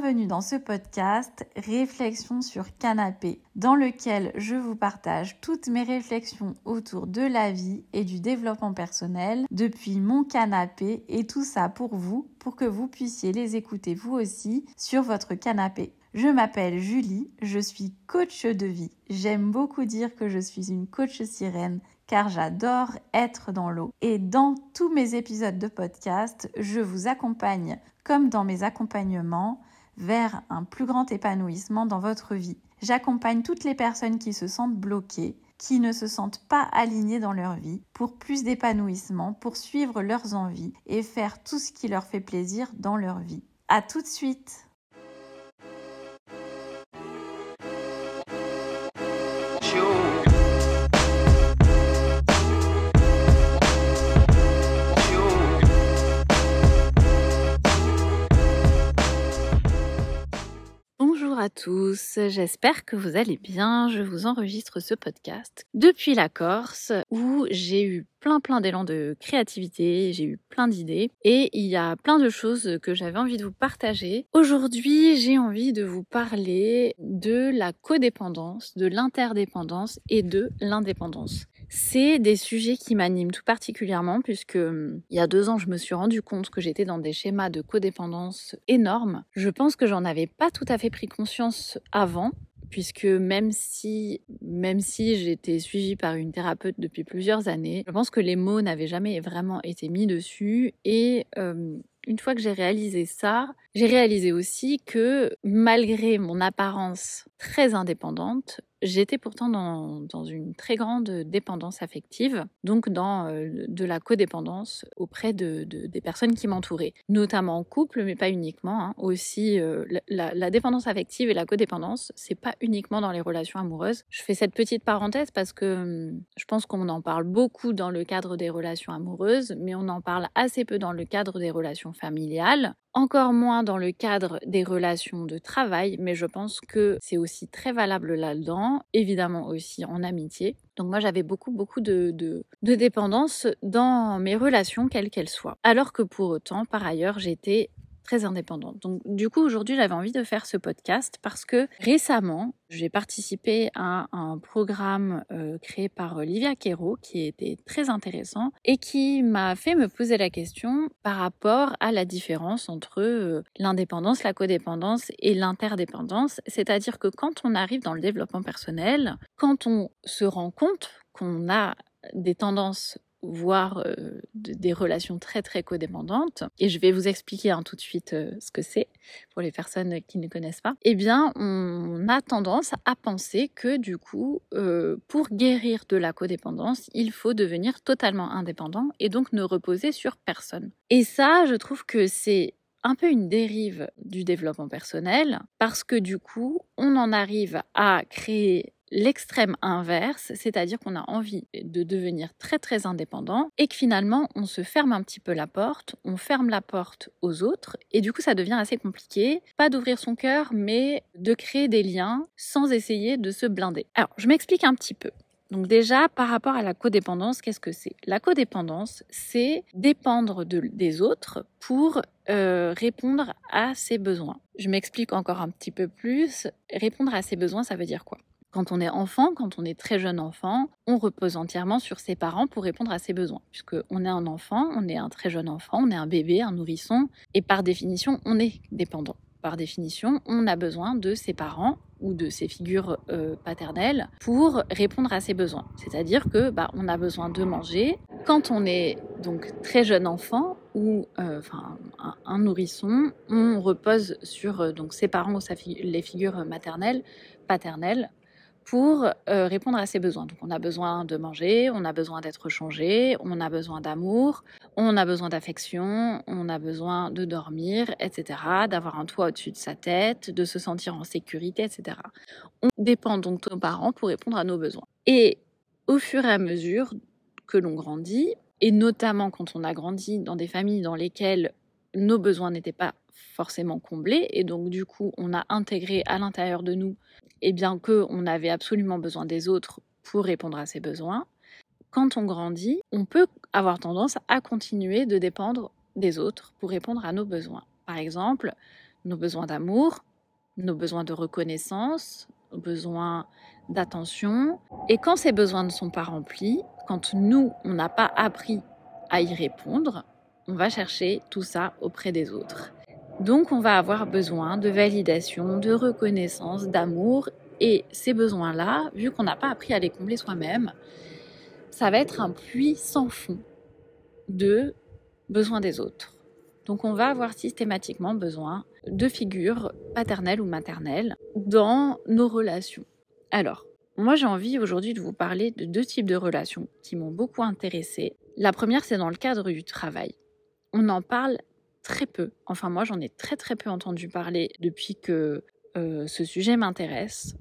bienvenue dans ce podcast Réflexion sur canapé, dans lequel je vous partage toutes mes réflexions autour de la vie et du développement personnel depuis mon canapé et tout ça pour vous, pour que vous puissiez les écouter vous aussi sur votre canapé. Je m'appelle Julie, je suis coach de vie. J'aime beaucoup dire que je suis une coach sirène car j'adore être dans l'eau. Et dans tous mes épisodes de podcast, je vous accompagne, comme dans mes accompagnements, vers un plus grand épanouissement dans votre vie. J'accompagne toutes les personnes qui se sentent bloquées, qui ne se sentent pas alignées dans leur vie, pour plus d'épanouissement, pour suivre leurs envies et faire tout ce qui leur fait plaisir dans leur vie. À tout de suite! À tous, j'espère que vous allez bien. Je vous enregistre ce podcast depuis la Corse où j'ai eu plein plein d'élan de créativité, j'ai eu plein d'idées et il y a plein de choses que j'avais envie de vous partager. Aujourd'hui, j'ai envie de vous parler de la codépendance, de l'interdépendance et de l'indépendance. C'est des sujets qui m'animent tout particulièrement puisque hum, il y a deux ans, je me suis rendu compte que j'étais dans des schémas de codépendance énormes. Je pense que j'en avais pas tout à fait pris conscience avant puisque même si, même si j'étais suivie par une thérapeute depuis plusieurs années, je pense que les mots n'avaient jamais vraiment été mis dessus et hum, une fois que j'ai réalisé ça, j'ai réalisé aussi que malgré mon apparence très indépendante, j'étais pourtant dans, une très grande dépendance affective, donc dans euh, de la codépendance auprès de, des personnes qui m'entouraient, notamment en couple, mais pas uniquement. Hein. Aussi, euh, la, dépendance affective et la codépendance, c'est pas uniquement dans les relations amoureuses. Je fais cette petite parenthèse parce que hum, je pense qu'on en parle beaucoup dans le cadre des relations amoureuses, mais on en parle assez peu dans le cadre des relations familiales encore moins dans le cadre des relations de travail, mais je pense que c'est aussi très valable là-dedans, évidemment aussi en amitié. Donc moi j'avais beaucoup beaucoup de, dépendance dans mes relations, quelles qu'elles soient. Alors que pour autant, par ailleurs, j'étais très indépendante. Donc du coup aujourd'hui j'avais envie de faire ce podcast parce que récemment j'ai participé à un programme euh, créé par Olivia Quero qui était très intéressant et qui m'a fait me poser la question par rapport à la différence entre euh, l'indépendance, la codépendance et l'interdépendance. C'est-à-dire que quand on arrive dans le développement personnel, quand on se rend compte qu'on a des tendances voire euh, des relations très très codépendantes, et je vais vous expliquer hein, tout de suite euh, ce que c'est pour les personnes qui ne connaissent pas, eh bien on a tendance à penser que du coup, euh, pour guérir de la codépendance, il faut devenir totalement indépendant et donc ne reposer sur personne. Et ça, je trouve que c'est un peu une dérive du développement personnel parce que du coup, on en arrive à créer l'extrême inverse, c'est-à-dire qu'on a envie de devenir très très indépendant et que finalement on se ferme un petit peu la porte, on ferme la porte aux autres et du coup ça devient assez compliqué, pas d'ouvrir son cœur mais de créer des liens sans essayer de se blinder. Alors je m'explique un petit peu. Donc déjà, par rapport à la codépendance, qu'est-ce que c'est? La codépendance, c'est dépendre des autres pour euh, répondre à ses besoins. Je m'explique encore un petit peu plus. Répondre à ses besoins, ça veut dire quoi? Quand on est enfant, quand on est très jeune enfant, on repose entièrement sur ses parents pour répondre à ses besoins. Puisque on est un enfant, on est un très jeune enfant, on est un bébé, un nourrisson, et par définition, on est dépendant. Par définition, on a besoin de ses parents ou de ses figures euh, paternelles pour répondre à ses besoins. C'est-à-dire que bah, on a besoin de manger. Quand on est donc très jeune enfant ou euh, un, nourrisson, on repose sur euh, donc ses parents ou les figures maternelles, paternelles pour euh, répondre à ses besoins. Donc on a besoin de manger, on a besoin d'être changé, on a besoin d'amour, on a besoin d'affection, on a besoin de dormir, etc., d'avoir un toit au-dessus de sa tête, de se sentir en sécurité, etc. On dépend donc de nos parents pour répondre à nos besoins. Et au fur et à mesure que l'on grandit, et notamment quand on a grandi dans des familles dans lesquelles nos besoins n'étaient pas forcément comblés, et donc du coup on a intégré à l'intérieur de nous et bien qu'on avait absolument besoin des autres pour répondre à ses besoins, quand on grandit, on peut avoir tendance à continuer de dépendre des autres pour répondre à nos besoins. Par exemple, nos besoins d'amour, nos besoins de reconnaissance, nos besoins d'attention. Et quand ces besoins ne sont pas remplis, quand nous, on n'a pas appris à y répondre, on va chercher tout ça auprès des autres. Donc on va avoir besoin de validation, de reconnaissance, d'amour. Et ces besoins-là, vu qu'on n'a pas appris à les combler soi-même, ça va être un puits sans fond de besoins des autres. Donc on va avoir systématiquement besoin de figures paternelles ou maternelles dans nos relations. Alors, moi j'ai envie aujourd'hui de vous parler de deux types de relations qui m'ont beaucoup intéressée. La première, c'est dans le cadre du travail. On en parle très peu. Enfin, moi j'en ai très très peu entendu parler depuis que euh, ce sujet m'intéresse.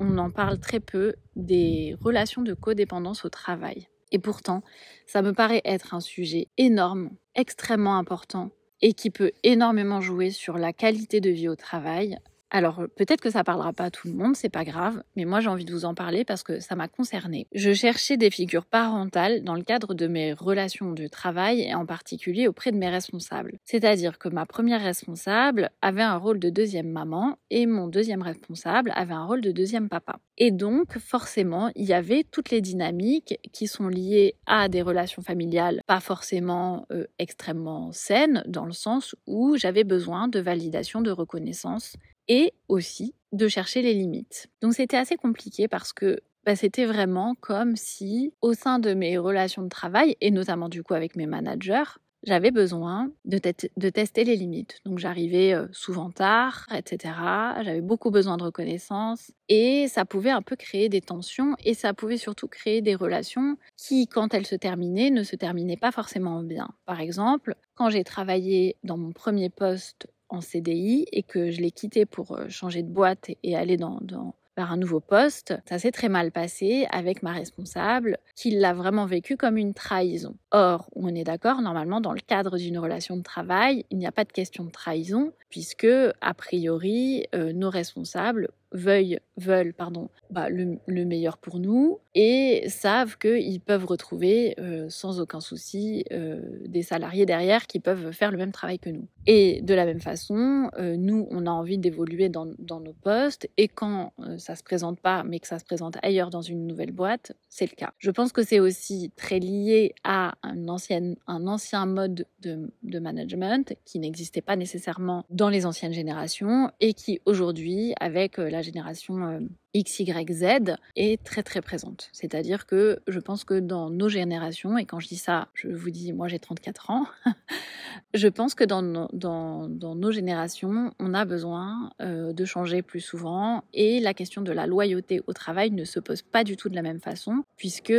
On en parle très peu des relations de codépendance au travail. Et pourtant, ça me paraît être un sujet énorme, extrêmement important, et qui peut énormément jouer sur la qualité de vie au travail, alors peut-être que ça parlera pas à tout le monde, c'est pas grave, mais moi j'ai envie de vous en parler parce que ça m'a concerné. Je cherchais des figures parentales dans le cadre de mes relations de travail et en particulier auprès de mes responsables. C'est-à-dire que ma première responsable avait un rôle de deuxième maman et mon deuxième responsable avait un rôle de deuxième papa. Et donc forcément, il y avait toutes les dynamiques qui sont liées à des relations familiales pas forcément euh, extrêmement saines dans le sens où j'avais besoin de validation, de reconnaissance et aussi de chercher les limites. Donc c'était assez compliqué parce que bah, c'était vraiment comme si au sein de mes relations de travail, et notamment du coup avec mes managers, j'avais besoin de, de, tester les limites. Donc j'arrivais euh, souvent tard, etc. J'avais beaucoup besoin de reconnaissance et ça pouvait un peu créer des tensions et ça pouvait surtout créer des relations qui, quand elles se terminaient, ne se terminaient pas forcément bien. Par exemple, quand j'ai travaillé dans mon premier poste en CDI et que je l'ai quitté pour euh, changer de boîte et aller dans, dans vers un nouveau poste. Ça s'est très mal passé avec ma responsable qui l'a vraiment vécu comme une trahison. Or, on est d'accord, normalement, dans le cadre d'une relation de travail, il n'y a pas de question de trahison puisque, a priori, euh, nos responsables veuillent, veulent pardon, bah, le, meilleur pour nous et savent qu'ils peuvent retrouver euh, sans aucun souci euh, des salariés derrière qui peuvent faire le même travail que nous. Et de la même façon, euh, nous, on a envie d'évoluer dans, nos postes et quand ça se présente pas, mais que ça se présente ailleurs dans une nouvelle boîte, c'est le cas. Je pense que c'est aussi très lié à un ancien, un ancien mode de, de management qui n'existait pas nécessairement dans les anciennes générations et qui aujourd'hui, avec la génération euh, X, Y, Z est très très présente. C'est-à-dire que je pense que dans nos générations, et quand je dis ça, je vous dis, moi j'ai 34 ans, je pense que dans, dans, dans, nos générations, on a besoin euh, de changer plus souvent et la question de la loyauté au travail ne se pose pas du tout de la même façon, puisque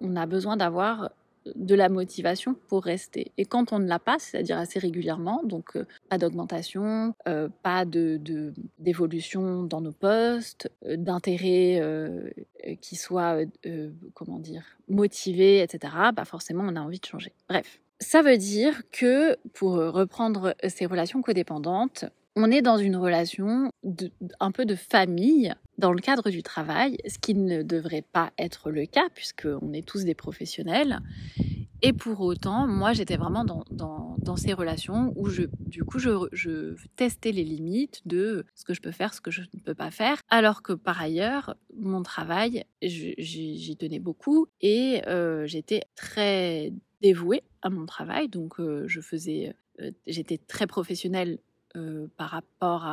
on a besoin d'avoir de la motivation pour rester. Et quand on ne l'a pas, c'est-à-dire assez régulièrement, donc euh, pas d'augmentation, euh, pas de, d'évolution dans nos postes, euh, d'intérêt qui soit, comment dire, motivé, etc., bah forcément on a envie de changer. Bref. Ça veut dire que, pour reprendre ces relations codépendantes, on est dans une relation un peu de famille dans le cadre du travail, ce qui ne devrait pas être le cas puisqu'on est tous des professionnels. Et pour autant, moi, j'étais vraiment dans, ces relations où, je, du coup, je, je, testais les limites de ce que je peux faire, ce que je ne peux pas faire, alors que par ailleurs, mon travail, j'y tenais beaucoup et euh, j'étais très dévouée à mon travail, donc euh, je faisais, euh, j'étais très professionnelle euh, par rapport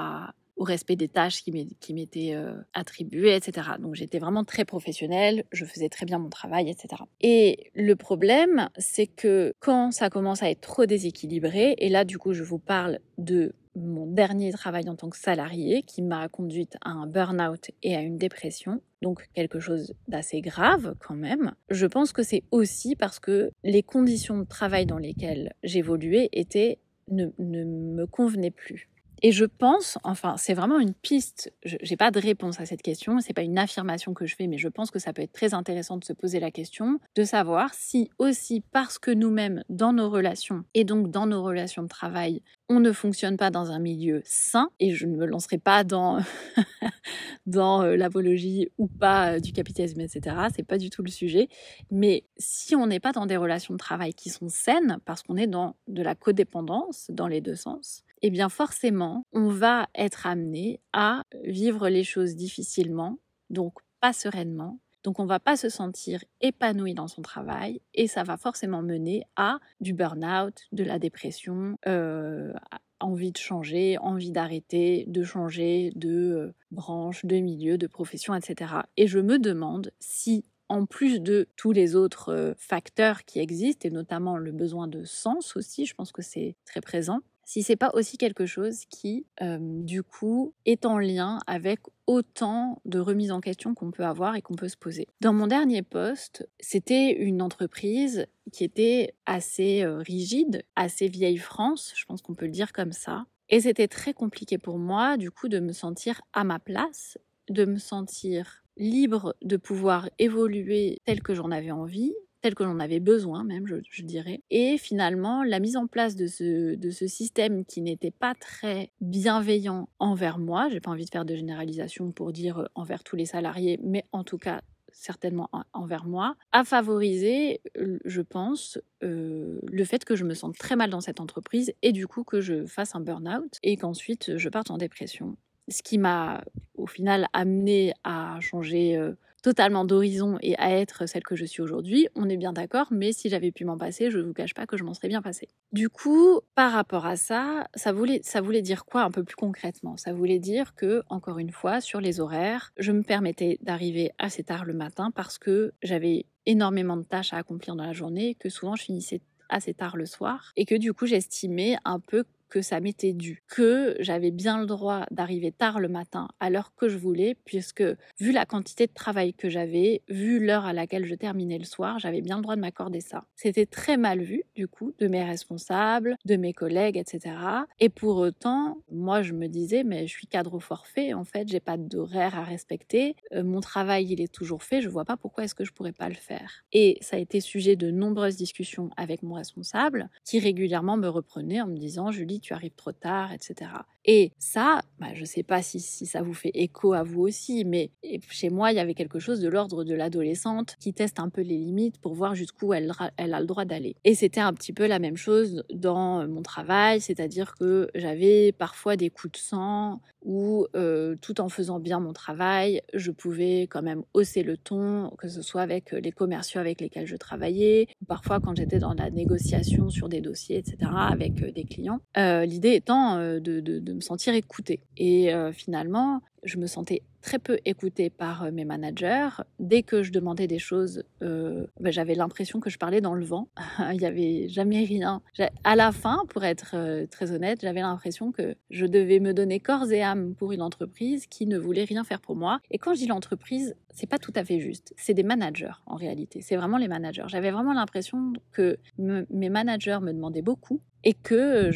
au respect des tâches qui m'étaient euh, attribuées, etc. Donc j'étais vraiment très professionnelle, je faisais très bien mon travail, etc. Et le problème, c'est que quand ça commence à être trop déséquilibré, et là du coup je vous parle de mon dernier travail en tant que salarié qui m'a conduite à un burn-out et à une dépression, donc quelque chose d'assez grave quand même. Je pense que c'est aussi parce que les conditions de travail dans lesquelles j'évoluais étaient ne, me convenait plus. Et je pense, enfin, c'est vraiment une piste. Je n'ai pas de réponse à cette question. C'est pas une affirmation que je fais, mais je pense que ça peut être très intéressant de se poser la question, de savoir si aussi parce que nous-mêmes, dans nos relations et donc dans nos relations de travail, on ne fonctionne pas dans un milieu sain. Et je ne me lancerai pas dans dans euh, l'apologie ou pas euh, du capitalisme, etc. C'est pas du tout le sujet. Mais si on n'est pas dans des relations de travail qui sont saines, parce qu'on est dans de la codépendance dans les deux sens, eh bien forcément, on va être amené à vivre les choses difficilement, donc pas sereinement. Donc on va pas se sentir épanoui dans son travail et ça va forcément mener à du burn-out, de la dépression, euh, envie de changer, envie d'arrêter, de changer de euh, branche, de milieu, de profession, etc. Et je me demande si en plus de tous les autres euh, facteurs qui existent, et notamment le besoin de sens aussi, je pense que c'est très présent, si c'est pas aussi quelque chose qui, euh, du coup, est en lien avec autant de remises en question qu'on peut avoir et qu'on peut se poser. Dans mon dernier poste, c'était une entreprise qui était assez euh, rigide, assez vieille France, je pense qu'on peut le dire comme ça. Et c'était très compliqué pour moi, du coup, de me sentir à ma place, de me sentir libre de pouvoir évoluer tel que j'en avais envie, tel que j'en avais besoin même, je, dirais. Et finalement, la mise en place de ce, de ce système qui n'était pas très bienveillant envers moi, j'ai pas envie de faire de généralisation pour dire euh, envers tous les salariés, mais en tout cas certainement envers moi, a favorisé, euh, je pense, euh, le fait que je me sente très mal dans cette entreprise et du coup que je fasse un burn-out et qu'ensuite je parte en dépression. Ce qui m'a au final amené à changer totalement d'horizon et à être celle que je suis aujourd'hui, on est bien d'accord, mais si j'avais pu m'en passer, je ne vous cache pas que je m'en serais bien passée. Du coup, par rapport à ça, ça voulait, ça voulait dire quoi un peu plus concrètement? Ça voulait dire que, encore une fois, sur les horaires, je me permettais d'arriver assez tard le matin parce que j'avais énormément de tâches à accomplir dans la journée, que souvent je finissais assez tard le soir et que du coup j'estimais un peu que ça m'était dû, que j'avais bien le droit d'arriver tard le matin à l'heure que je voulais, puisque vu la quantité de travail que j'avais, vu l'heure à laquelle je terminais le soir, j'avais bien le droit de m'accorder ça. C'était très mal vu, du coup, de mes responsables, de mes collègues, etc. Et pour autant, moi, je me disais, mais je suis cadre au forfait, en fait, j'ai pas d'horaire à respecter, euh, mon travail, il est toujours fait, je vois pas pourquoi est-ce que je pourrais pas le faire. Et ça a été sujet de nombreuses discussions avec mon responsable, qui régulièrement me reprenait en me disant, Julie, tu arrives trop tard, etc. Et ça, bah, je ne sais pas si, ça vous fait écho à vous aussi, mais chez moi, il y avait quelque chose de l'ordre de l'adolescente qui teste un peu les limites pour voir jusqu'où elle, a le droit d'aller. Et c'était un petit peu la même chose dans mon travail, c'est-à-dire que j'avais parfois des coups de sang où, euh, tout en faisant bien mon travail, je pouvais quand même hausser le ton, que ce soit avec les commerciaux avec lesquels je travaillais, parfois quand j'étais dans la négociation sur des dossiers, etc., avec euh, des clients. Euh, euh, l'idée étant euh, de, me sentir écoutée. Et euh, finalement, je me sentais très peu écoutée par mes managers. Dès que je demandais des choses, ben, j'avais l'impression que je parlais dans le vent. Il n'y avait jamais rien. À la fin, pour être très honnête, j'avais l'impression que je devais me donner corps et âme pour une entreprise qui ne voulait rien faire pour moi. Et quand je dis l'entreprise, c'est pas tout à fait juste. C'est des managers en réalité. C'est vraiment les managers. J'avais vraiment l'impression que mes managers me demandaient beaucoup et que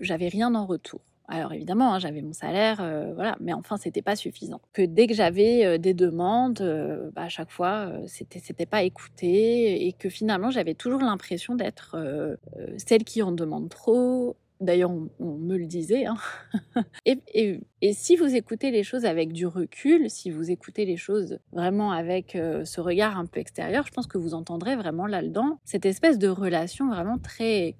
j'avais rien en retour. Alors évidemment, hein, j'avais mon salaire, euh, voilà, mais enfin, c'était pas suffisant. Que dès que j'avais euh, des demandes, euh, bah, à chaque fois, c'était c'était pas écouté et que finalement, j'avais toujours l'impression d'être celle qui en demande trop, D'ailleurs, on, me le disait. Hein. et, si vous écoutez les choses avec du recul, si vous écoutez les choses vraiment avec ce regard un peu extérieur, je pense que vous entendrez vraiment là-dedans cette espèce de relation vraiment très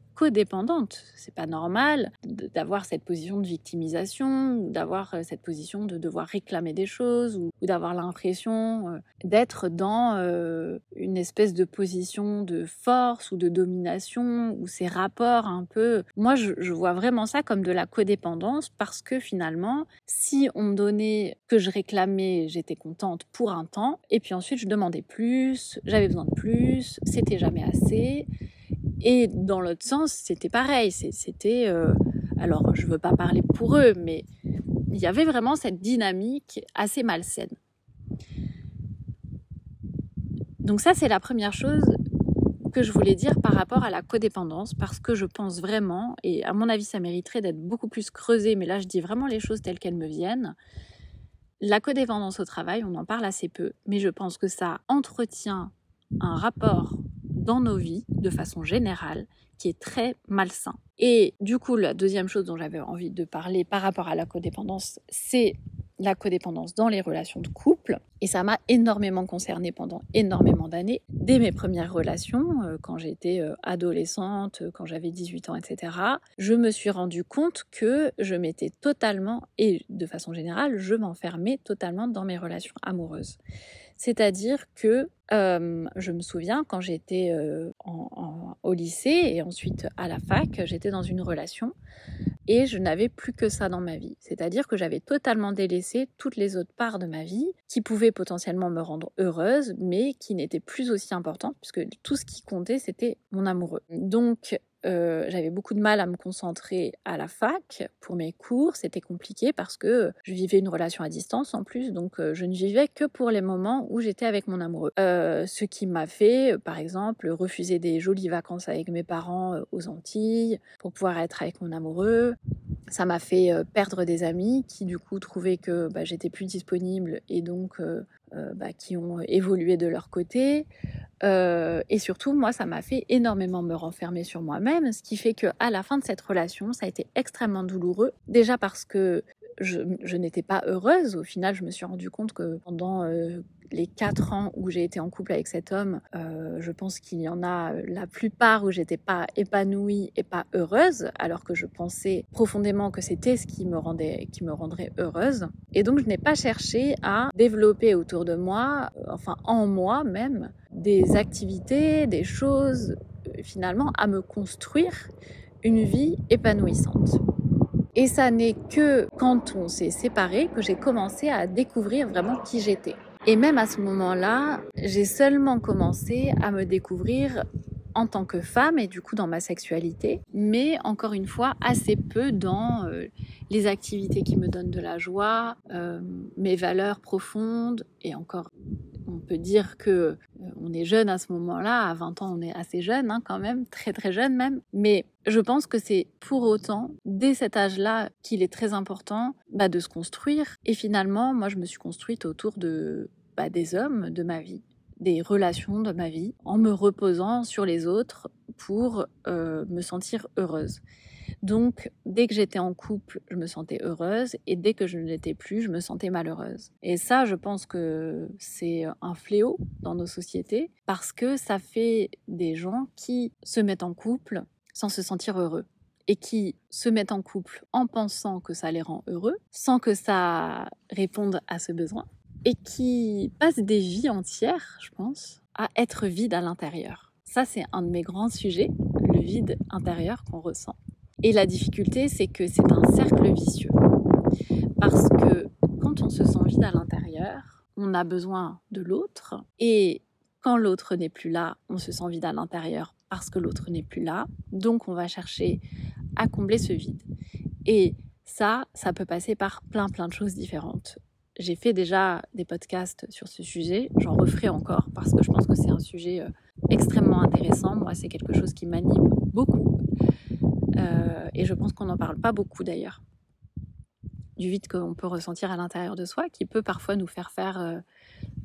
C'est pas normal d'avoir cette position de victimisation, d'avoir euh, cette position de devoir réclamer des choses, ou, d'avoir l'impression euh, d'être dans une espèce de position de force ou de domination, ou ces rapports un peu. Moi, je vois vraiment ça comme de la codépendance parce que finalement, si on me donnait que je réclamais, j'étais contente pour un temps, et puis ensuite je demandais plus, j'avais besoin de plus, c'était jamais assez. Et dans l'autre sens, c'était pareil, c'était... Euh, alors, je veux pas parler pour eux, mais il y avait vraiment cette dynamique assez malsaine. Donc ça, c'est la première chose que je voulais dire par rapport à la codépendance, parce que je pense vraiment, et à mon avis ça mériterait d'être beaucoup plus creusé, mais là je dis vraiment les choses telles qu'elles me viennent, la codépendance au travail, on en parle assez peu, mais je pense que ça entretient un rapport dans nos vies de façon générale qui est très malsain. Et du coup, la deuxième chose dont j'avais envie de parler par rapport à la codépendance, c'est la codépendance dans les relations de couple. Et ça m'a énormément concernée pendant énormément d'années. Dès mes premières relations, euh, quand j'étais euh, adolescente, quand j'avais 18 ans, etc., je me suis rendu compte que je m'étais totalement, et de façon générale, je m'enfermais totalement dans mes relations amoureuses. C'est-à-dire que euh, je me souviens quand j'étais euh, au lycée et ensuite à la fac, j'étais dans une relation et je n'avais plus que ça dans ma vie. C'est-à-dire que j'avais totalement délaissé toutes les autres parts de ma vie qui pouvaient potentiellement me rendre heureuse, mais qui n'étaient plus aussi importantes puisque tout ce qui comptait, c'était mon amoureux. Donc euh, j'avais beaucoup de mal à me concentrer à la fac pour mes cours. C'était compliqué parce que je vivais une relation à distance en plus, donc euh, je ne vivais que pour les moments où j'étais avec mon amoureux. Euh, ce qui m'a fait, par exemple, refuser des jolies vacances avec mes parents aux Antilles pour pouvoir être avec mon amoureux. Ça m'a fait perdre des amis qui du coup trouvaient que bah, j'étais plus disponible et donc bah, qui ont évolué de leur côté. Euh, et surtout, moi, ça m'a fait énormément me renfermer sur moi-même, ce qui fait que à la fin de cette relation, ça a été extrêmement douloureux. Déjà parce que je, n'étais pas heureuse. Au final, je me suis rendu compte que pendant euh, les quatre ans où j'ai été en couple avec cet homme, euh, je pense qu'il y en a la plupart où j'étais pas épanouie et pas heureuse, alors que je pensais profondément que c'était ce qui me rendait, qui me rendrait heureuse. Et donc, je n'ai pas cherché à développer autour de moi, enfin en moi même, des activités, des choses, euh, finalement, à me construire une vie épanouissante. Et ça n'est que quand on s'est séparés que j'ai commencé à découvrir vraiment qui j'étais. Et même à ce moment-là, j'ai seulement commencé à me découvrir en tant que femme et du coup dans ma sexualité, mais encore une fois assez peu dans euh, les activités qui me donnent de la joie, euh, mes valeurs profondes et encore on peut dire que euh, on est jeune à ce moment-là, à 20 ans on est assez jeune hein, quand même, très très jeune même, mais je pense que c'est pour autant dès cet âge-là qu'il est très important bah, de se construire. Et finalement moi je me suis construite autour de bah, des hommes de ma vie des relations de ma vie en me reposant sur les autres pour euh, me sentir heureuse. Donc, dès que j'étais en couple, je me sentais heureuse et dès que je ne l'étais plus, je me sentais malheureuse. Et ça, je pense que c'est un fléau dans nos sociétés parce que ça fait des gens qui se mettent en couple sans se sentir heureux et qui se mettent en couple en pensant que ça les rend heureux, sans que ça réponde à ce besoin, et qui passent des vies entières, je pense, à être vide à l'intérieur. Ça, c'est un de mes grands sujets, le vide intérieur qu'on ressent. Et la difficulté, c'est que c'est un cercle vicieux. Parce que quand on se sent vide à l'intérieur, on a besoin de l'autre. Et quand l'autre n'est plus là, on se sent vide à l'intérieur parce que l'autre n'est plus là. Donc on va chercher à combler ce vide. Et ça, ça peut passer par plein plein de choses différentes. J'ai fait déjà des podcasts sur ce sujet, j'en referai encore parce que je pense que c'est un sujet euh, extrêmement intéressant. Moi, c'est quelque chose qui m'anime beaucoup. Euh, et je pense qu'on n'en parle pas beaucoup d'ailleurs. Du vide qu'on peut ressentir à l'intérieur de soi, qui peut parfois nous faire faire euh,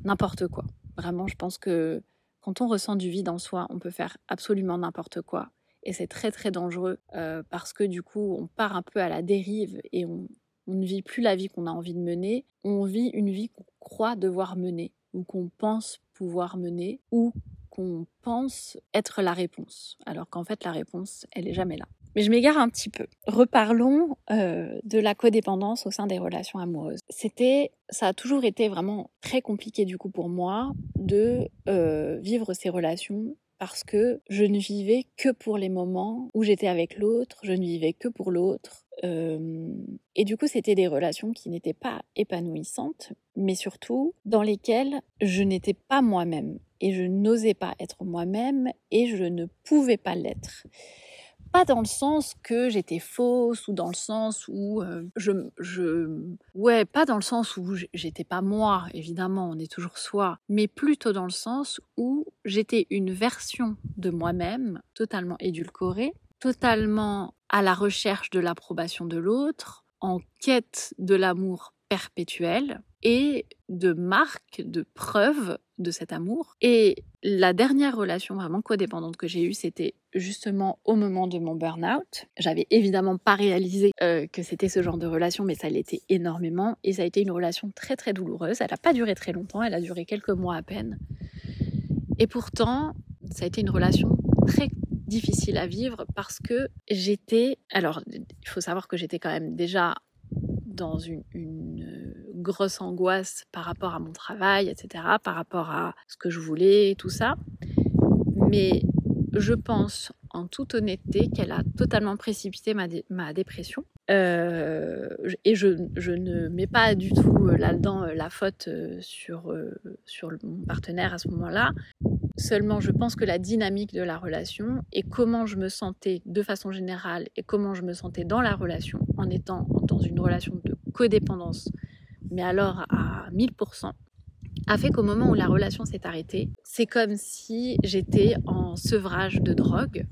n'importe quoi. Vraiment, je pense que quand on ressent du vide en soi, on peut faire absolument n'importe quoi. Et c'est très très dangereux parce que du coup, on part un peu à la dérive et on, on ne vit plus la vie qu'on a envie de mener, on vit une vie qu'on croit devoir mener ou qu'on pense pouvoir mener ou qu'on pense être la réponse, alors qu'en fait la réponse, elle est jamais là. Mais je m'égare un petit peu. Reparlons euh, de la codépendance au sein des relations amoureuses. C'était, ça a toujours été vraiment très compliqué du coup pour moi de euh, vivre ces relations parce que je ne vivais que pour les moments où j'étais avec l'autre, je ne vivais que pour l'autre. Et du coup, c'était des relations qui n'étaient pas épanouissantes, mais surtout dans lesquelles je n'étais pas moi-même et je n'osais pas être moi-même et je ne pouvais pas l'être. Pas dans le sens que j'étais fausse ou dans le sens où je, je, ouais, pas dans le sens où j'étais pas moi, évidemment, on est toujours soi, mais plutôt dans le sens où j'étais une version de moi-même totalement édulcorée, totalement à la recherche de l'approbation de l'autre, en quête de l'amour perpétuel. et de marques, de preuves de cet amour. Et la dernière relation vraiment codépendante que j'ai eue, c'était justement au moment de mon burn-out. J'avais évidemment pas réalisé euh, que c'était ce genre de relation, mais ça l'était énormément. Et ça a été une relation très très douloureuse. Elle n'a pas duré très longtemps, elle a duré quelques mois à peine. Et pourtant, ça a été une relation très difficile à vivre parce que j'étais... Alors, il faut savoir que j'étais quand même déjà dans une, grosse angoisse par rapport à mon travail, etc., par rapport à ce que je voulais, tout ça. Mais je pense en toute honnêteté qu'elle a totalement précipité ma, dépression. Euh, et je, ne mets pas du tout euh, là-dedans euh, la faute sur, sur mon partenaire à ce moment-là. Seulement, je pense que la dynamique de la relation et comment je me sentais de façon générale et comment je me sentais dans la relation en étant dans une relation de codépendance, mais alors à 1000%, a fait qu'au moment où la relation s'est arrêtée, c'est comme si j'étais en sevrage de drogue.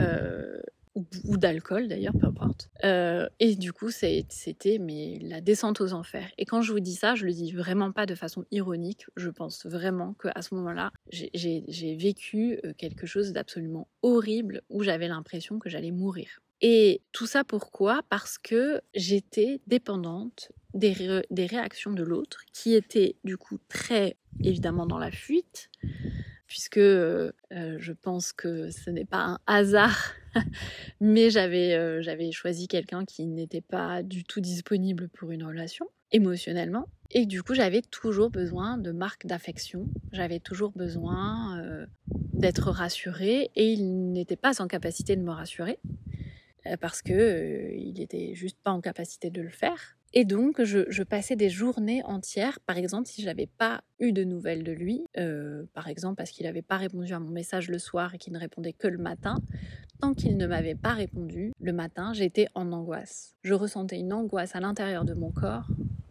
Euh, ou, d'alcool d'ailleurs, peu importe. Euh, et du coup, c'était mais la descente aux enfers. Et quand je vous dis ça, je le dis vraiment pas de façon ironique. Je pense vraiment qu'à ce moment-là, j'ai vécu euh, quelque chose d'absolument horrible où j'avais l'impression que j'allais mourir. Et tout ça pourquoi? Parce que j'étais dépendante des, des réactions de l'autre, qui étaient du coup très évidemment dans la fuite, puisque euh, je pense que ce n'est pas un hasard, mais j'avais euh, j'avais choisi quelqu'un qui n'était pas du tout disponible pour une relation émotionnellement, et du coup j'avais toujours besoin de marques d'affection, j'avais toujours besoin euh, d'être rassurée, et il n'était pas en capacité de me rassurer parce que il n'était juste pas en capacité de le faire. Et donc, je, passais des journées entières, par exemple, si je n'avais pas eu de nouvelles de lui, euh, par exemple parce qu'il n'avait pas répondu à mon message le soir et qu'il ne répondait que le matin, tant qu'il ne m'avait pas répondu le matin, j'étais en angoisse. Je ressentais une angoisse à l'intérieur de mon corps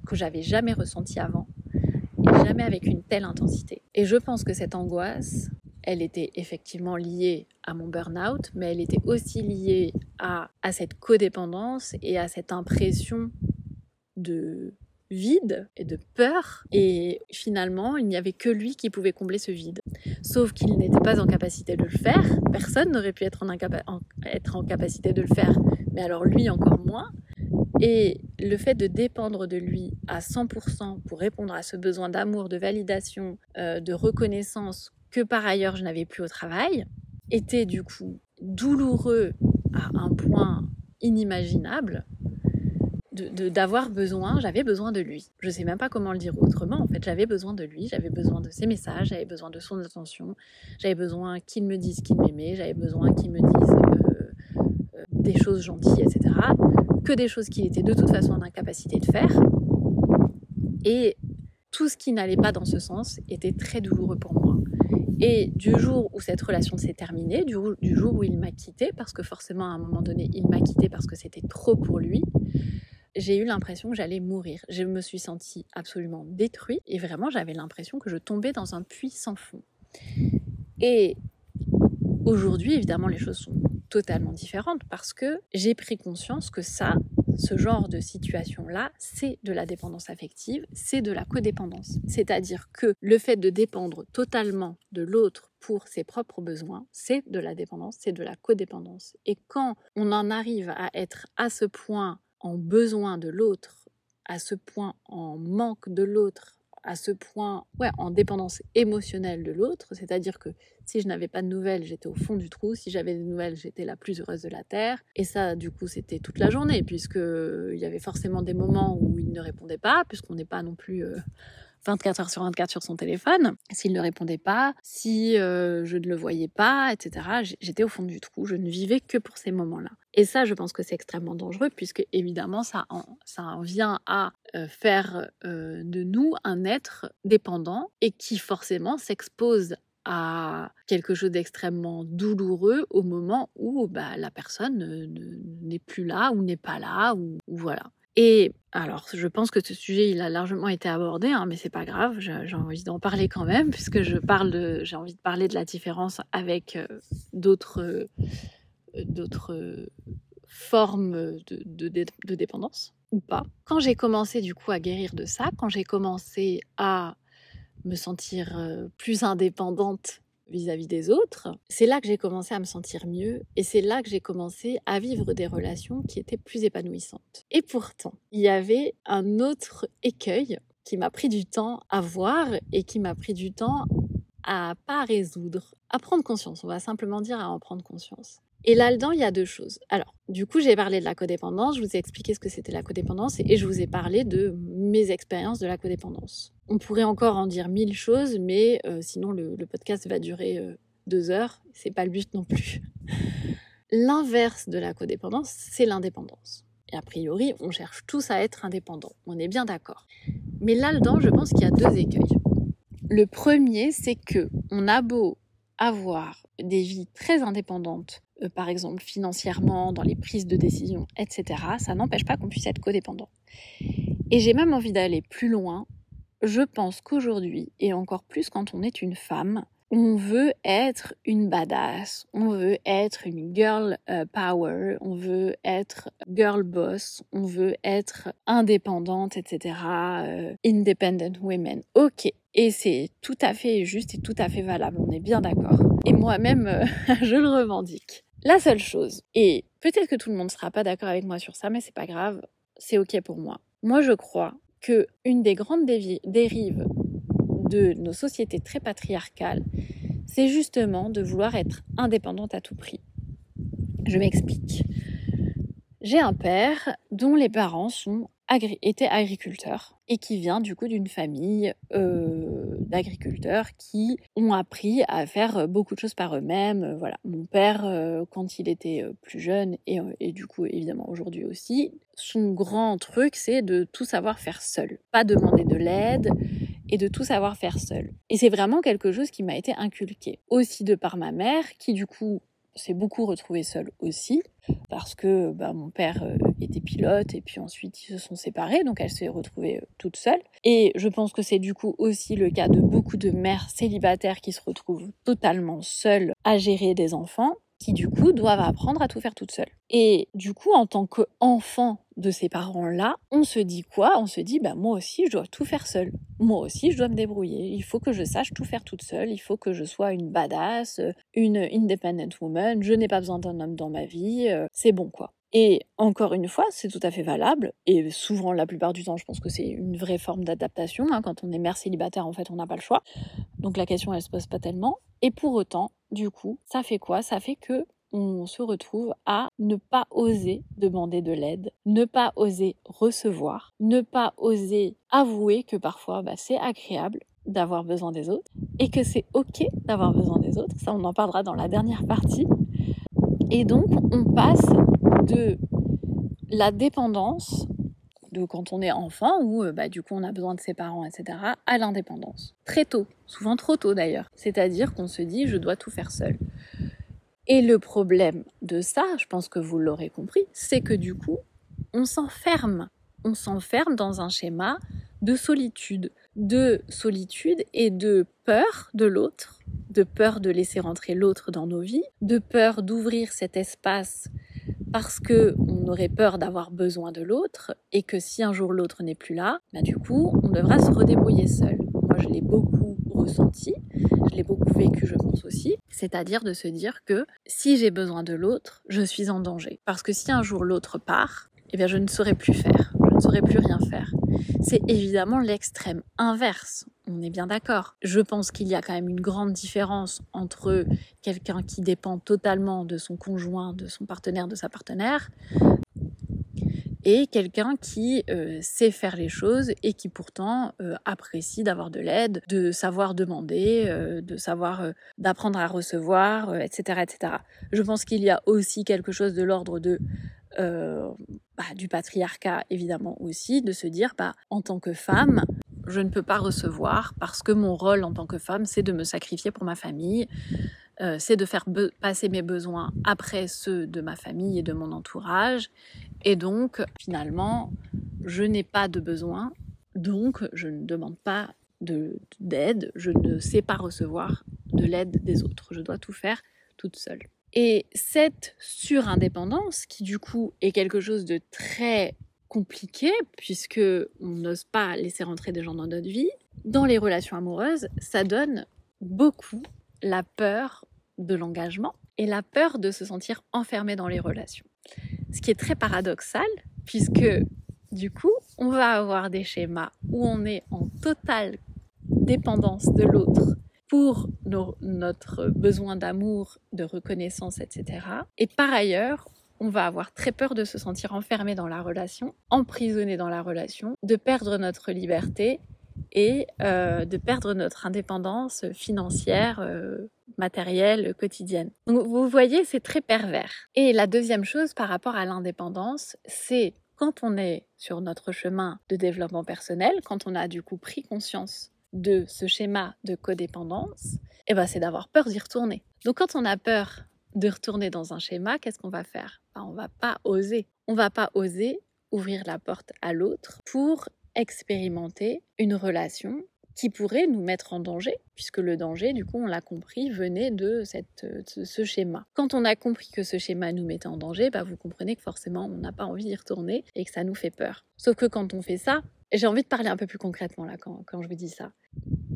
que j'avais jamais ressentie avant, et jamais avec une telle intensité. Et je pense que cette angoisse, elle était effectivement liée à mon burn-out, mais elle était aussi liée à, cette codépendance et à cette impression de vide et de peur. Et finalement, il n'y avait que lui qui pouvait combler ce vide. Sauf qu'il n'était pas en capacité de le faire. Personne n'aurait pu être en, être en capacité de le faire, mais alors lui encore moins. Et le fait de dépendre de lui à 100% pour répondre à ce besoin d'amour, de validation, euh, de reconnaissance que par ailleurs je n'avais plus au travail, était du coup douloureux à un point inimaginable d'avoir besoin, j'avais besoin de lui. Je sais même pas comment le dire autrement. En fait, j'avais besoin de lui, j'avais besoin de ses messages, j'avais besoin de son attention, j'avais besoin qu'il me dise qu'il m'aimait, j'avais besoin qu'il me dise euh, euh, des choses gentilles, etc. Que des choses qu'il était de toute façon en incapacité de faire. Et tout ce qui n'allait pas dans ce sens était très douloureux pour moi. Et du jour où cette relation s'est terminée, du, jour où il m'a quitté, parce que forcément à un moment donné il m'a quitté parce que c'était trop pour lui, j'ai eu l'impression que j'allais mourir. Je me suis sentie absolument détruite et vraiment j'avais l'impression que je tombais dans un puits sans fond. Et aujourd'hui, évidemment, les choses sont totalement différentes parce que j'ai pris conscience que ça, ce genre de situation-là, c'est de la dépendance affective, c'est de la codépendance. C'est-à-dire que le fait de dépendre totalement de l'autre pour ses propres besoins, c'est de la dépendance, c'est de la codépendance. Et quand on en arrive à être à ce point en besoin de l'autre, à ce point en manque de l'autre, à ce point ouais, en dépendance émotionnelle de l'autre, c'est-à-dire que si je n'avais pas de nouvelles, j'étais au fond du trou, si j'avais des nouvelles, j'étais la plus heureuse de la Terre. Et ça, du coup, c'était toute la journée, puisque il y avait forcément des moments où il ne répondait pas, puisqu'on n'est pas non plus... Euh, 24 heures sur 24 sur son téléphone, s'il ne répondait pas, si euh, je ne le voyais pas, etc. J'étais au fond du trou, je ne vivais que pour ces moments-là. Et ça, je pense que c'est extrêmement dangereux, puisque évidemment, ça en, ça en vient à euh, faire euh, de nous un être dépendant et qui forcément s'expose à quelque chose d'extrêmement douloureux au moment où bah, la personne n'est plus là ou n'est pas là ou voilà. Et alors, je pense que ce sujet, il a largement été abordé, hein, mais c'est pas grave, j'ai envie d'en parler quand même, puisque je parle j'ai envie de parler de la différence avec euh, d'autres, euh, d'autres forme de, de dépendance ou pas. Quand j'ai commencé du coup à guérir de ça, quand j'ai commencé à me sentir plus indépendante vis-à-vis des autres, c'est là que j'ai commencé à me sentir mieux et c'est là que j'ai commencé à vivre des relations qui étaient plus épanouissantes. Et pourtant, il y avait un autre écueil qui m'a pris du temps à voir et qui m'a pris du temps à pas résoudre, à prendre conscience. On va simplement dire à en prendre conscience. Et là-dedans, il y a deux choses. Alors, du coup, j'ai parlé de la codépendance, je vous ai expliqué ce que c'était la codépendance et je vous ai parlé de mes expériences de la codépendance. On pourrait encore en dire mille choses, mais euh, sinon le, podcast va durer euh, deux heures. C'est pas le but non plus. L'inverse de la codépendance, c'est l'indépendance. Et a priori, on cherche tous à être indépendants. On est bien d'accord. Mais là-dedans, je pense qu'il y a deux écueils. Le premier, c'est que on a beau avoir des vies très indépendantes euh, par exemple financièrement, dans les prises de décision, etc., ça n'empêche pas qu'on puisse être codépendant. Et j'ai même envie d'aller plus loin. Je pense qu'aujourd'hui, et encore plus quand on est une femme, on veut être une badass, on veut être une girl euh, power, on veut être girl boss, on veut être indépendante, etc. Euh, independent women. Ok. Et c'est tout à fait juste et tout à fait valable, on est bien d'accord. Et moi-même, je le revendique. La seule chose, et peut-être que tout le monde ne sera pas d'accord avec moi sur ça, mais c'est pas grave, c'est ok pour moi. Moi, je crois que une des grandes dérives de nos sociétés très patriarcales, c'est justement de vouloir être indépendante à tout prix. Je m'explique. J'ai un père dont les parents sont était agriculteur et qui vient du coup d'une famille euh, d'agriculteurs qui ont appris à faire beaucoup de choses par eux-mêmes. Voilà, mon père, euh, quand il était euh, plus jeune et, et du coup évidemment aujourd'hui aussi, son grand truc c'est de tout savoir faire seul, pas demander de l'aide et de tout savoir faire seul. Et c'est vraiment quelque chose qui m'a été inculqué aussi de par ma mère qui du coup s'est beaucoup retrouvée seule aussi parce que bah, mon père euh, était pilote et puis ensuite ils se sont séparés, donc elle s'est retrouvée euh, toute seule. Et je pense que c'est du coup aussi le cas de beaucoup de mères célibataires qui se retrouvent totalement seules à gérer des enfants qui du coup doivent apprendre à tout faire toutes seules. Et du coup, en tant qu'enfant de ces parents-là, on se dit quoi? On se dit, bah moi aussi, je dois tout faire seule. Moi aussi, je dois me débrouiller. Il faut que je sache tout faire toute seule. Il faut que je sois une badass, une independent woman. Je n'ai pas besoin d'un homme dans ma vie. Euh, c'est bon, quoi. Et encore une fois, c'est tout à fait valable. Et souvent, la plupart du temps, je pense que c'est une vraie forme d'adaptation. Hein. Quand on est mère célibataire, en fait, on n'a pas le choix. Donc la question, elle se pose pas tellement. Et pour autant, du coup, ça fait quoi? Ça fait que on se retrouve à ne pas oser demander de l'aide, ne pas oser recevoir, ne pas oser avouer que parfois bah, c'est agréable d'avoir besoin des autres et que c'est ok d'avoir besoin des autres. Ça, on en parlera dans la dernière partie. Et donc, on passe de la dépendance de quand on est enfant, où euh, bah, du coup on a besoin de ses parents, etc., à l'indépendance. Très tôt, souvent trop tôt d'ailleurs. C'est-à-dire qu'on se dit je dois tout faire seul. Et le problème de ça, je pense que vous l'aurez compris, c'est que du coup, on s'enferme. On s'enferme dans un schéma de solitude, de solitude et de peur de l'autre, de peur de laisser rentrer l'autre dans nos vies, de peur d'ouvrir cet espace parce que on aurait peur d'avoir besoin de l'autre et que si un jour l'autre n'est plus là, bah du coup, on devra se redébrouiller seul. Moi, je l'ai beaucoup ressenti, je l'ai beaucoup vécu, je pense aussi, c'est-à-dire de se dire que si j'ai besoin de l'autre, je suis en danger. Parce que si un jour l'autre part, eh bien je ne saurais plus faire, je ne saurais plus rien faire. C'est évidemment l'extrême inverse, on est bien d'accord. Je pense qu'il y a quand même une grande différence entre quelqu'un qui dépend totalement de son conjoint, de son partenaire, de sa partenaire, et quelqu'un qui euh, sait faire les choses et qui pourtant euh, apprécie d'avoir de l'aide, de savoir demander, euh, de savoir d'apprendre à recevoir, etc., etc. Je pense qu'il y a aussi quelque chose de l'ordre de bah, du patriarcat évidemment aussi, de se dire bah en tant que femme, je ne peux pas recevoir parce que mon rôle en tant que femme, c'est de me sacrifier pour ma famille, c'est de faire passer mes besoins après ceux de ma famille et de mon entourage, et donc, finalement, je n'ai pas de besoin, donc je ne demande pas d'aide, je ne sais pas recevoir de l'aide des autres. Je dois tout faire toute seule. Et cette surindépendance, qui du coup est quelque chose de très compliqué, puisque on n'ose pas laisser rentrer des gens dans notre vie, dans les relations amoureuses, ça donne beaucoup la peur de l'engagement et la peur de se sentir enfermé dans les relations. Ce qui est très paradoxal, puisque du coup, on va avoir des schémas où on est en totale dépendance de l'autre pour notre besoin d'amour, de reconnaissance, etc. Et par ailleurs, on va avoir très peur de se sentir enfermé dans la relation, emprisonné dans la relation, de perdre notre liberté et euh, de perdre notre indépendance financière, euh, matérielle, quotidienne. Donc vous voyez, c'est très pervers. Et la deuxième chose par rapport à l'indépendance, c'est quand on est sur notre chemin de développement personnel, quand on a du coup pris conscience de ce schéma de codépendance, eh ben c'est d'avoir peur d'y retourner. Donc quand on a peur de retourner dans un schéma, qu'est-ce qu'on va faire? Ben, On va pas oser. On va pas oser ouvrir la porte à l'autre pour expérimenter une relation qui pourrait nous mettre en danger, puisque le danger, du coup, on l'a compris, venait de, cette, ce schéma. Quand on a compris que ce schéma nous mettait en danger, bah, vous comprenez que forcément, on n'a pas envie d'y retourner et que ça nous fait peur. Sauf que quand on fait ça, j'ai envie de parler un peu plus concrètement là quand, je vous dis ça.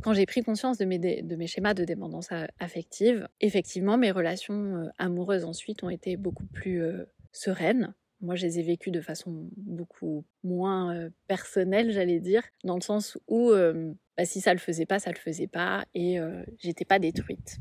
Quand j'ai pris conscience de mes, schémas de dépendance affective, effectivement, mes relations euh, amoureuses ensuite ont été beaucoup plus euh, sereines. Moi, je les ai vécues de façon beaucoup moins euh, personnelle, j'allais dire, dans le sens où bah, si ça le faisait pas, ça le faisait pas, et j'étais pas détruite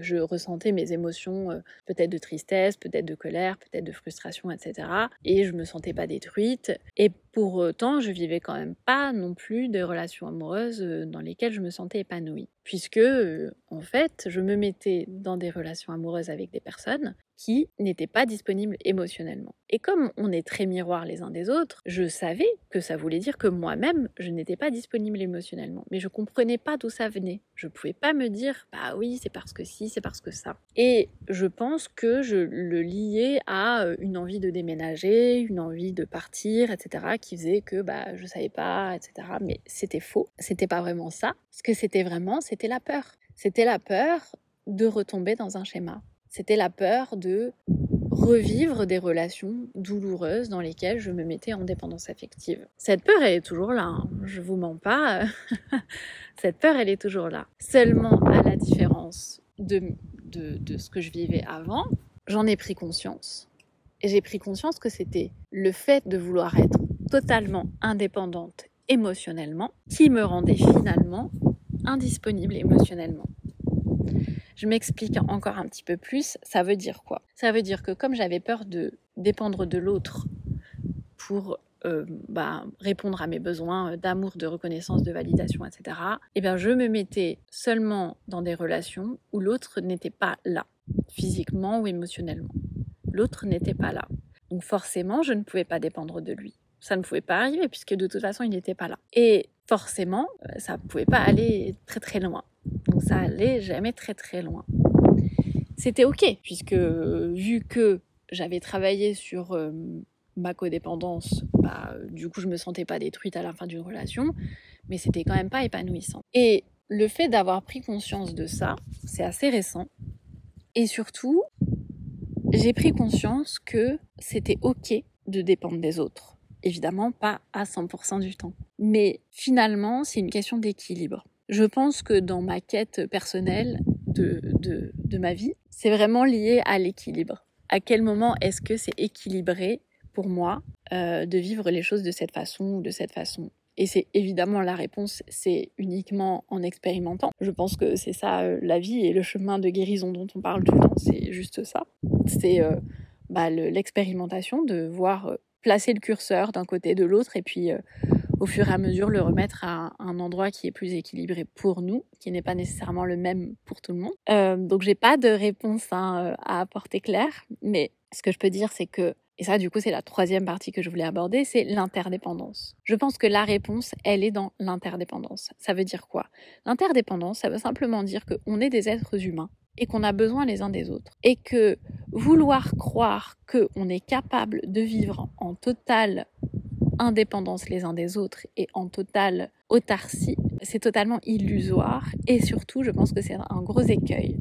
je ressentais mes émotions euh, peut-être de tristesse, peut-être de colère, peut-être de frustration, etc. Et je me sentais pas détruite. Et pour autant, je vivais quand même pas non plus de relations amoureuses euh, dans lesquelles je me sentais épanouie. Puisque, euh, en fait, je me mettais dans des relations amoureuses avec des personnes qui n'étaient pas disponibles émotionnellement. Et comme on est très miroirs les uns des autres, je savais que ça voulait dire que moi-même, je n'étais pas disponible émotionnellement. Mais je comprenais pas d'où ça venait. Je pouvais pas me dire, bah oui, c'est parce que si, c'est parce que ça. Et je pense que je le liais à euh, une envie de déménager, une envie de partir, etc., qui faisait que bah, je savais pas, etc. Mais c'était faux. C'était pas vraiment ça. Ce que c'était vraiment, c'était la peur. C'était la peur de retomber dans un schéma c'était la peur de revivre des relations douloureuses dans lesquelles je me mettais en dépendance affective. Cette peur, elle est toujours là, hein. je vous mens pas. Cette peur, elle est toujours là. Seulement, à la différence de, de, de ce que je vivais avant, j'en ai pris conscience. Et j'ai pris conscience que c'était le fait de vouloir être totalement indépendante émotionnellement qui me rendait finalement indisponible émotionnellement. Je m'explique encore un petit peu plus. Ça veut dire quoi? Ça veut dire que comme j'avais peur de dépendre de l'autre pour euh, bah, répondre à mes besoins euh, d'amour, de reconnaissance, de validation, etc., eh bien, je me mettais seulement dans des relations où l'autre n'était pas là, physiquement ou émotionnellement. L'autre n'était pas là. Donc forcément, je ne pouvais pas dépendre de lui. Ça ne pouvait pas arriver puisque de toute façon, il n'était pas là. Et forcément, euh, ça ne pouvait pas aller très très loin. Donc ça allait jamais très très loin. C'était ok, puisque vu que j'avais travaillé sur euh, ma codépendance, bah, du coup je me sentais pas détruite à la fin d'une relation, mais c'était quand même pas épanouissant. Et le fait d'avoir pris conscience de ça, c'est assez récent. Et surtout, j'ai pris conscience que c'était ok de dépendre des autres. Évidemment, pas à 100% du temps. Mais finalement, c'est une question d'équilibre. Je pense que dans ma quête personnelle de, de, ma vie, c'est vraiment lié à l'équilibre. À quel moment est-ce que c'est équilibré pour moi euh, de vivre les choses de cette façon ou de cette façon? Et c'est évidemment la réponse, c'est uniquement en expérimentant. Je pense que c'est ça euh, la vie et le chemin de guérison dont on parle tout le temps, c'est juste ça. C'est euh, bah, l'expérimentation de voir placer le curseur d'un côté de l'autre et puis euh, au fur et à mesure le remettre à un endroit qui est plus équilibré pour nous, qui n'est pas nécessairement le même pour tout le monde. Euh, donc j'ai pas de réponse hein, euh, à apporter claire, mais ce que je peux dire c'est que et ça, du coup, c'est la troisième partie que je voulais aborder, c'est l'interdépendance. Je pense que la réponse, elle est dans l'interdépendance. Ça veut dire quoi? L'interdépendance, ça veut simplement dire qu'on est des êtres humains et qu'on a besoin les uns des autres. Et que vouloir croire qu'on est capable de vivre en totale indépendance les uns des autres et en totale autarcie, c'est totalement illusoire et surtout je pense que c'est un gros écueil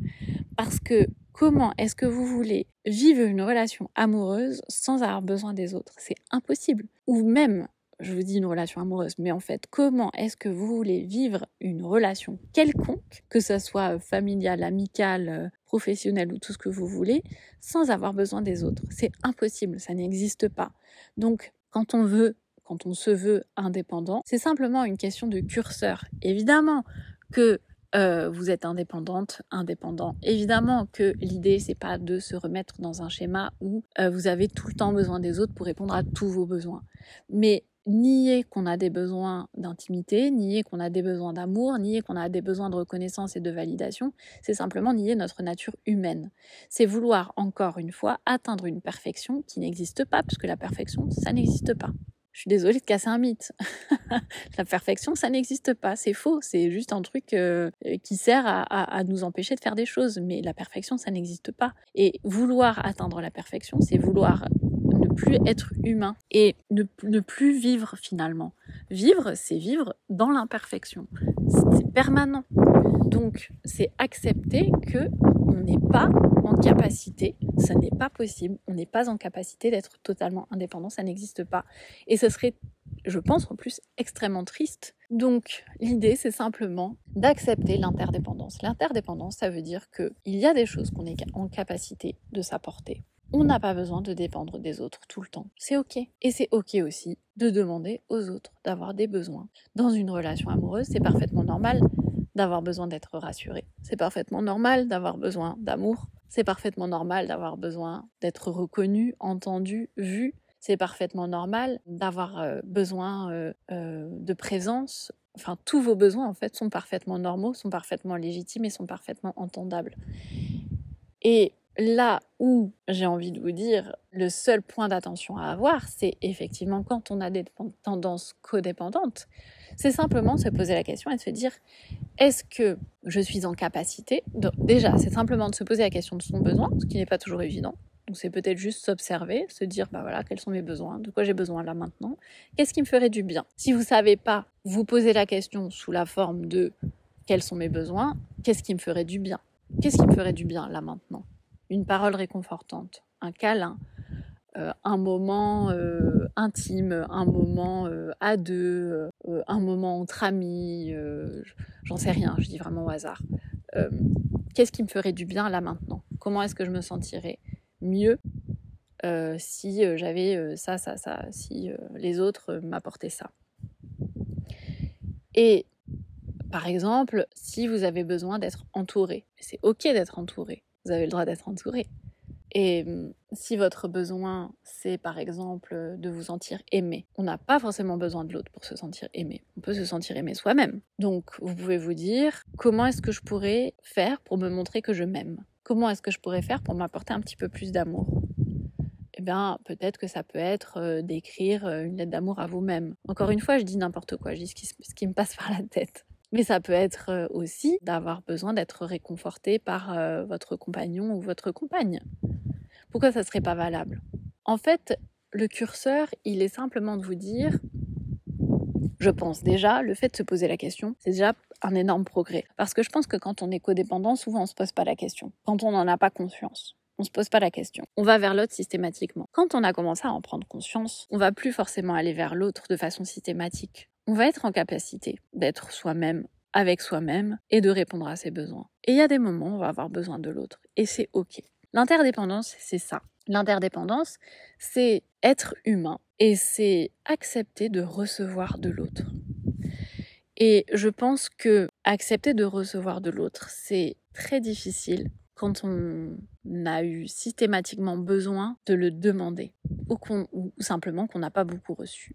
parce que Comment est-ce que vous voulez vivre une relation amoureuse sans avoir besoin des autres? C'est impossible. Ou même, je vous dis une relation amoureuse, mais en fait, comment est-ce que vous voulez vivre une relation quelconque, que ce soit familiale, amicale, professionnelle ou tout ce que vous voulez, sans avoir besoin des autres? C'est impossible, ça n'existe pas. Donc, quand on veut quand on se veut indépendant, c'est simplement une question de curseur. Évidemment que euh, vous êtes indépendante, indépendant. Évidemment que l'idée, c'est pas de se remettre dans un schéma où euh, vous avez tout le temps besoin des autres pour répondre à tous vos besoins. Mais nier qu'on a des besoins d'intimité, nier qu'on a des besoins d'amour, nier qu'on a des besoins de reconnaissance et de validation, c'est simplement nier notre nature humaine. C'est vouloir, encore une fois, atteindre une perfection qui n'existe pas, puisque la perfection, ça n'existe pas. Je suis désolée de casser un mythe. la perfection, ça n'existe pas, c'est faux, c'est juste un truc euh, qui sert à, nous empêcher de faire des choses, mais la perfection, ça n'existe pas. Et vouloir atteindre la perfection, c'est vouloir plus être humain et ne, ne plus vivre finalement. Vivre, c'est vivre dans l'imperfection. C'est permanent. Donc, c'est accepter que on n'est pas en capacité, ça n'est pas possible, on n'est pas en capacité d'être totalement indépendant, ça n'existe pas. Et ce serait, je pense, en plus extrêmement triste. Donc, l'idée, c'est simplement d'accepter l'interdépendance. L'interdépendance, ça veut dire qu'il y a des choses qu'on est en capacité de s'apporter. On n'a pas besoin de dépendre des autres tout le temps. C'est ok. Et c'est ok aussi de demander aux autres d'avoir des besoins. Dans une relation amoureuse, c'est parfaitement normal d'avoir besoin d'être rassuré. C'est parfaitement normal d'avoir besoin d'amour. C'est parfaitement normal d'avoir besoin d'être reconnu, entendu, vu. C'est parfaitement normal d'avoir euh, besoin euh, euh, de présence. Enfin, tous vos besoins, en fait, sont parfaitement normaux, sont parfaitement légitimes et sont parfaitement entendables. Et là où j'ai envie de vous dire, le seul point d'attention à avoir, c'est effectivement quand on a des tendances codépendantes, c'est simplement se poser la question et de se dire est-ce que je suis en capacité Déjà, c'est simplement de se poser la question de son besoin, ce qui n'est pas toujours évident. Donc c'est peut-être juste s'observer, se dire bah voilà quels sont mes besoins, de quoi j'ai besoin là maintenant, qu'est-ce qui me ferait du bien? Si vous savez pas, vous posez la question sous la forme de quels sont mes besoins, qu'est-ce qui me ferait du bien, qu'est-ce qui me ferait du bien là maintenant, une parole réconfortante, un câlin, euh, un moment euh, intime, un moment euh, à deux, un moment entre amis, j'en sais rien, je dis vraiment au hasard. Qu'est-ce qui me ferait du bien là maintenant? Comment est-ce que je me sentirais mieux si j'avais ça, ça, ça, si les autres m'apportaient ça? Et par exemple, si vous avez besoin d'être entouré, c'est ok d'être entouré, vous avez le droit d'être entouré. Et mmh, si votre besoin, c'est par exemple de vous sentir aimé, on n'a pas forcément besoin de l'autre pour se sentir aimé. On peut se sentir aimé soi-même. Donc, vous pouvez vous dire, comment est-ce que je pourrais faire pour me montrer que je m'aime? Comment est-ce que je pourrais faire pour m'apporter un petit peu plus d'amour? Eh bien, peut-être que ça peut être euh, d'écrire euh, une lettre d'amour à vous-même. Encore une fois, je dis n'importe quoi, je dis ce qui, ce qui me passe par la tête. Mais ça peut être aussi d'avoir besoin d'être réconforté par votre compagnon ou votre compagne. Pourquoi ça serait pas valable? En fait, le curseur, il est simplement de vous dire, je pense déjà, le fait de se poser la question, c'est déjà un énorme progrès. Parce que je pense que quand on est codépendant, souvent on se pose pas la question. Quand on n'en a pas conscience. On se pose pas la question. On va vers l'autre systématiquement. Quand on a commencé à en prendre conscience, on va plus forcément aller vers l'autre de façon systématique. On va être en capacité d'être soi-même avec soi-même et de répondre à ses besoins. Et il y a des moments où on va avoir besoin de l'autre. Et c'est OK. L'interdépendance, c'est ça. L'interdépendance, c'est être humain et c'est accepter de recevoir de l'autre. Et je pense que accepter de recevoir de l'autre, c'est très difficile quand on a eu systématiquement besoin de le demander ou, ou simplement qu'on n'a pas beaucoup reçu.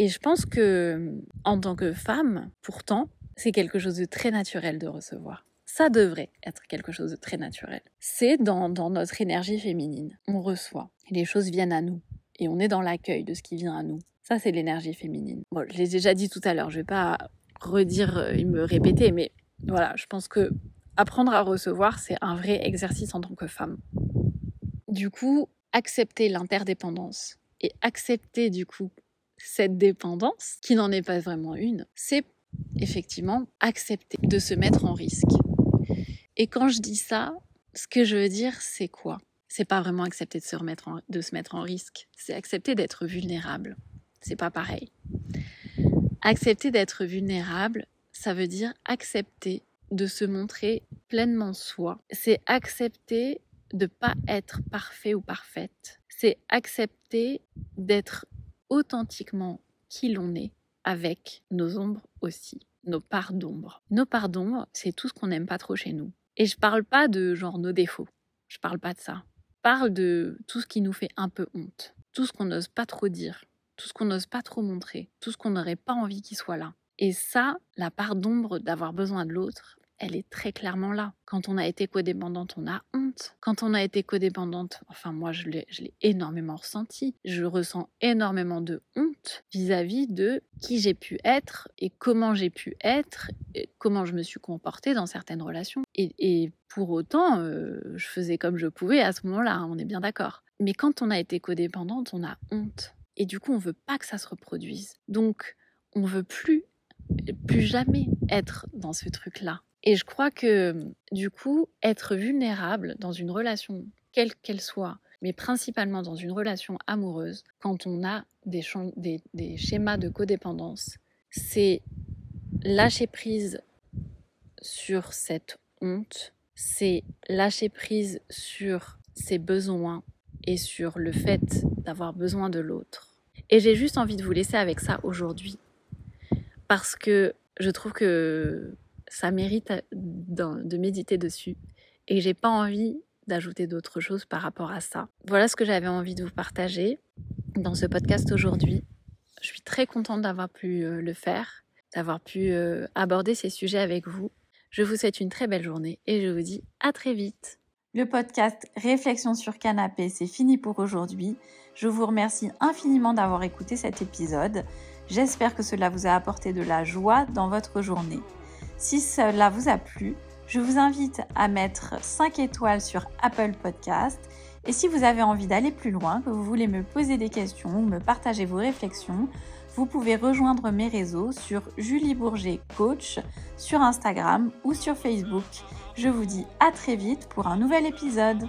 Et je pense que en tant que femme, pourtant, c'est quelque chose de très naturel de recevoir ça devrait être quelque chose de très naturel. C'est dans, notre énergie féminine. On reçoit, les choses viennent à nous, et on est dans l'accueil de ce qui vient à nous. Ça, c'est l'énergie féminine. Bon, je l'ai déjà dit tout à l'heure, je vais pas redire et me répéter, mais voilà, je pense que apprendre à recevoir, c'est un vrai exercice en tant que femme. Du coup, accepter l'interdépendance et accepter du coup cette dépendance, qui n'en est pas vraiment une, c'est effectivement accepter de se mettre en risque. Et quand je dis ça, Ce que je veux dire, c'est quoi? C'est pas vraiment accepter de se, remettre de se mettre en risque, c'est accepter d'être vulnérable. C'est pas pareil. Accepter d'être vulnérable, ça veut dire accepter de se montrer pleinement soi. C'est accepter de pas être parfait ou parfaite. C'est accepter d'être authentiquement qui l'on est avec nos ombres aussi, nos parts d'ombre. Nos parts d'ombre, c'est tout ce qu'on n'aime pas trop chez nous. Et je parle pas de genre nos défauts. Je parle pas de ça. Je parle de tout ce qui nous fait un peu honte, tout ce qu'on n'ose pas trop dire, tout ce qu'on n'ose pas trop montrer, tout ce qu'on n'aurait pas envie qu'il soit là. Et ça, la part d'ombre d'avoir besoin de l'autre, elle est très clairement là. Quand on a été codépendante, on a honte. Quand on a été codépendante, enfin moi je l'ai énormément ressenti, je ressens énormément de honte vis-à-vis de qui j'ai pu être et comment j'ai pu être, et comment je me suis comportée dans certaines relations. Et, pour autant, euh, je faisais comme je pouvais à ce moment-là, hein, on est bien d'accord. Mais quand on a été codépendante, on a honte. Et du coup, on veut pas que ça se reproduise. Donc, on veut plus, plus jamais être dans ce truc-là. Et je crois que du coup, être vulnérable dans une relation, quelle qu'elle soit, mais principalement dans une relation amoureuse, quand on a des, schémas de codépendance, c'est lâcher prise sur cette honte, c'est lâcher prise sur ses besoins et sur le fait d'avoir besoin de l'autre. Et j'ai juste envie de vous laisser avec ça aujourd'hui. Parce que je trouve que ça mérite de méditer dessus. Et j'ai pas envie d'ajouter d'autres choses par rapport à ça. Voilà ce que j'avais envie de vous partager dans ce podcast aujourd'hui. Je suis très contente d'avoir pu euh, le faire, d'avoir pu euh, aborder ces sujets avec vous. Je vous souhaite une très belle journée et je vous dis à très vite. Le podcast Réflexion sur canapé, c'est fini pour aujourd'hui. Je vous remercie infiniment d'avoir écouté cet épisode. J'espère que cela vous a apporté de la joie dans votre journée. Si cela vous a plu, je vous invite à mettre 5 étoiles sur Apple Podcast. Et si vous avez envie d'aller plus loin, que vous voulez me poser des questions ou me partager vos réflexions, vous pouvez rejoindre mes réseaux sur Julie Bourget Coach sur Instagram ou sur Facebook. Je vous dis à très vite pour un nouvel épisode.